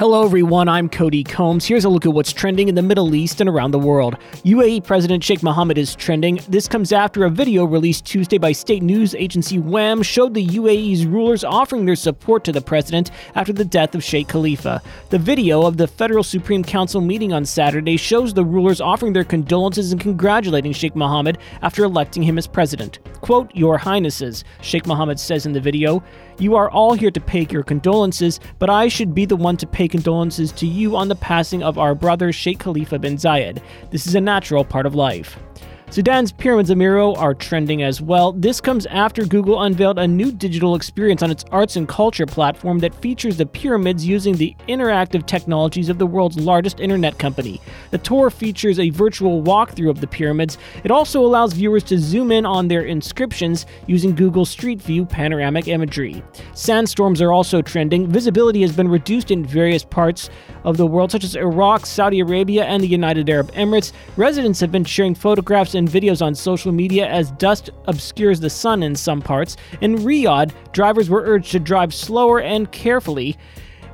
Hello, everyone. I'm Cody Combs. Here's a look at what's trending in the Middle East and around the world. UAE President Sheikh Mohammed is trending. This comes after a video released Tuesday by state news agency WAM showed the UAE's rulers offering their support to the president after the death of Sheikh Khalifa. The video of the Federal Supreme Council meeting on Saturday shows the rulers offering their condolences and congratulating Sheikh Mohammed after electing him as president. Quote, Your Highnesses, Sheikh Mohammed says in the video, you are all here to pay your condolences, but I should be the one to pay condolences to you on the passing of our brother Sheikh Khalifa bin Zayed. This is a natural part of life. Sudan's pyramids of Meroë are trending as well. This comes after Google unveiled a new digital experience on its arts and culture platform that features the pyramids using the interactive technologies of the world's largest internet company. The tour features a virtual walkthrough of the pyramids. It also allows viewers to zoom in on their inscriptions using Google Street View panoramic imagery. Sandstorms are also trending. Visibility has been reduced in various parts of the world, such as Iraq, Saudi Arabia, and the United Arab Emirates. Residents have been sharing photographs and videos on social media as dust obscures the sun in some parts. In Riyadh, drivers were urged to drive slower and carefully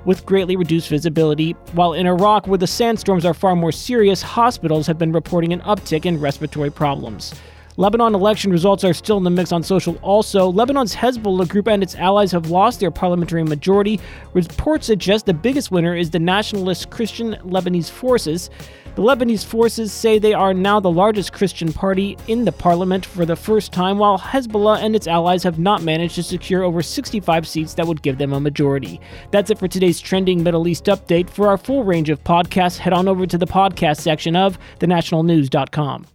with greatly reduced visibility, while in Iraq, where the sandstorms are far more serious, hospitals have been reporting an uptick in respiratory problems. Lebanon election results are still in the mix on social also. Lebanon's Hezbollah group and its allies have lost their parliamentary majority. Reports suggest the biggest winner is the nationalist Christian Lebanese Forces. The Lebanese forces say they are now the largest Christian party in the parliament for the first time, while Hezbollah and its allies have not managed to secure over 65 seats that would give them a majority. That's it for today's trending Middle East update. For our full range of podcasts, head on over to the podcast section of thenationalnews.com.